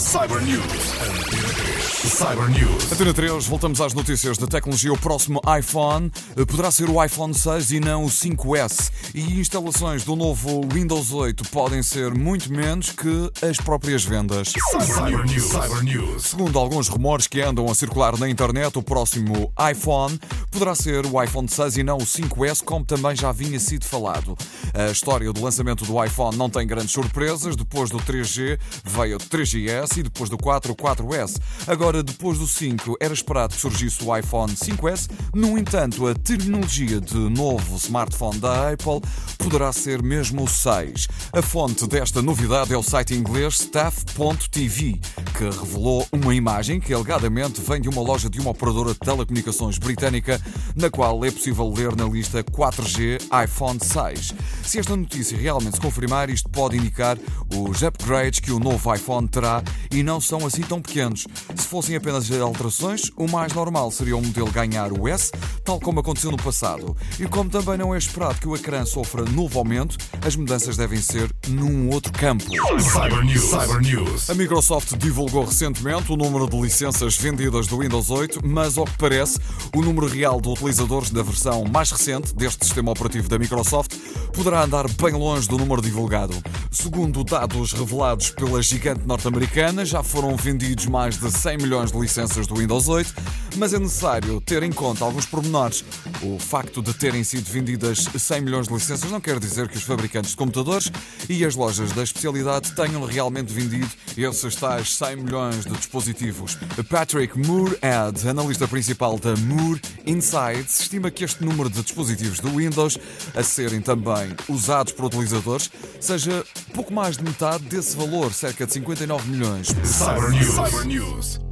Cyber News. Antena 3. Cyber News. Antena 3, voltamos às notícias da tecnologia. O próximo iPhone eh, poderá ser o iPhone 6 e não o 5S. E instalações do novo Windows 8 podem ser muito menos que as próprias vendas. Cyber News. Cyber News. Segundo alguns rumores que andam a circular na internet, o próximo iPhone poderá ser o iPhone 6 e não o 5S, como também já vinha sido falado. A história do lançamento do iPhone não tem grandes surpresas. Depois do 3G veio o 3GS e depois do 4 o 4S. Agora, depois do 5, era esperado que surgisse o iPhone 5S. No entanto, a terminologia de novo smartphone da Apple poderá ser mesmo o 6. A fonte desta novidade é o site inglês staff.tv, que revelou uma imagem que alegadamente vem de uma loja de uma operadora de telecomunicações britânica, na qual é possível ler na lista 4G iPhone 6. Se esta notícia realmente se confirmar, isto pode indicar os upgrades que o novo iPhone terá e não são assim tão pequenos. Se fossem apenas alterações, o mais normal seria o modelo ganhar o S, tal como aconteceu no passado. E como também não é esperado que o ecrã sofra novo aumento, as mudanças devem ser num outro campo. Cyber News. Cyber News. A Microsoft divulgou recentemente o número de licenças vendidas do Windows 8, mas ao que parece, o número real de utilizadores da versão mais recente deste sistema operativo da Microsoft poderá andar bem longe do número divulgado. Segundo dados revelados pela gigante norte-americana, já foram vendidos mais de 100 milhões de licenças do Windows 8, mas é necessário ter em conta alguns pormenores. O facto de terem sido vendidas 100 milhões de licenças não quer dizer que os fabricantes de computadores e as lojas da especialidade tenham realmente vendido esses tais 100 milhões de dispositivos. Patrick Moorhead, analista principal da Moore Insights, estima que este número de dispositivos do Windows a serem também usados por utilizadores seja pouco mais de metade desse valor, cerca de 59 milhões. Cyber News. Cyber News.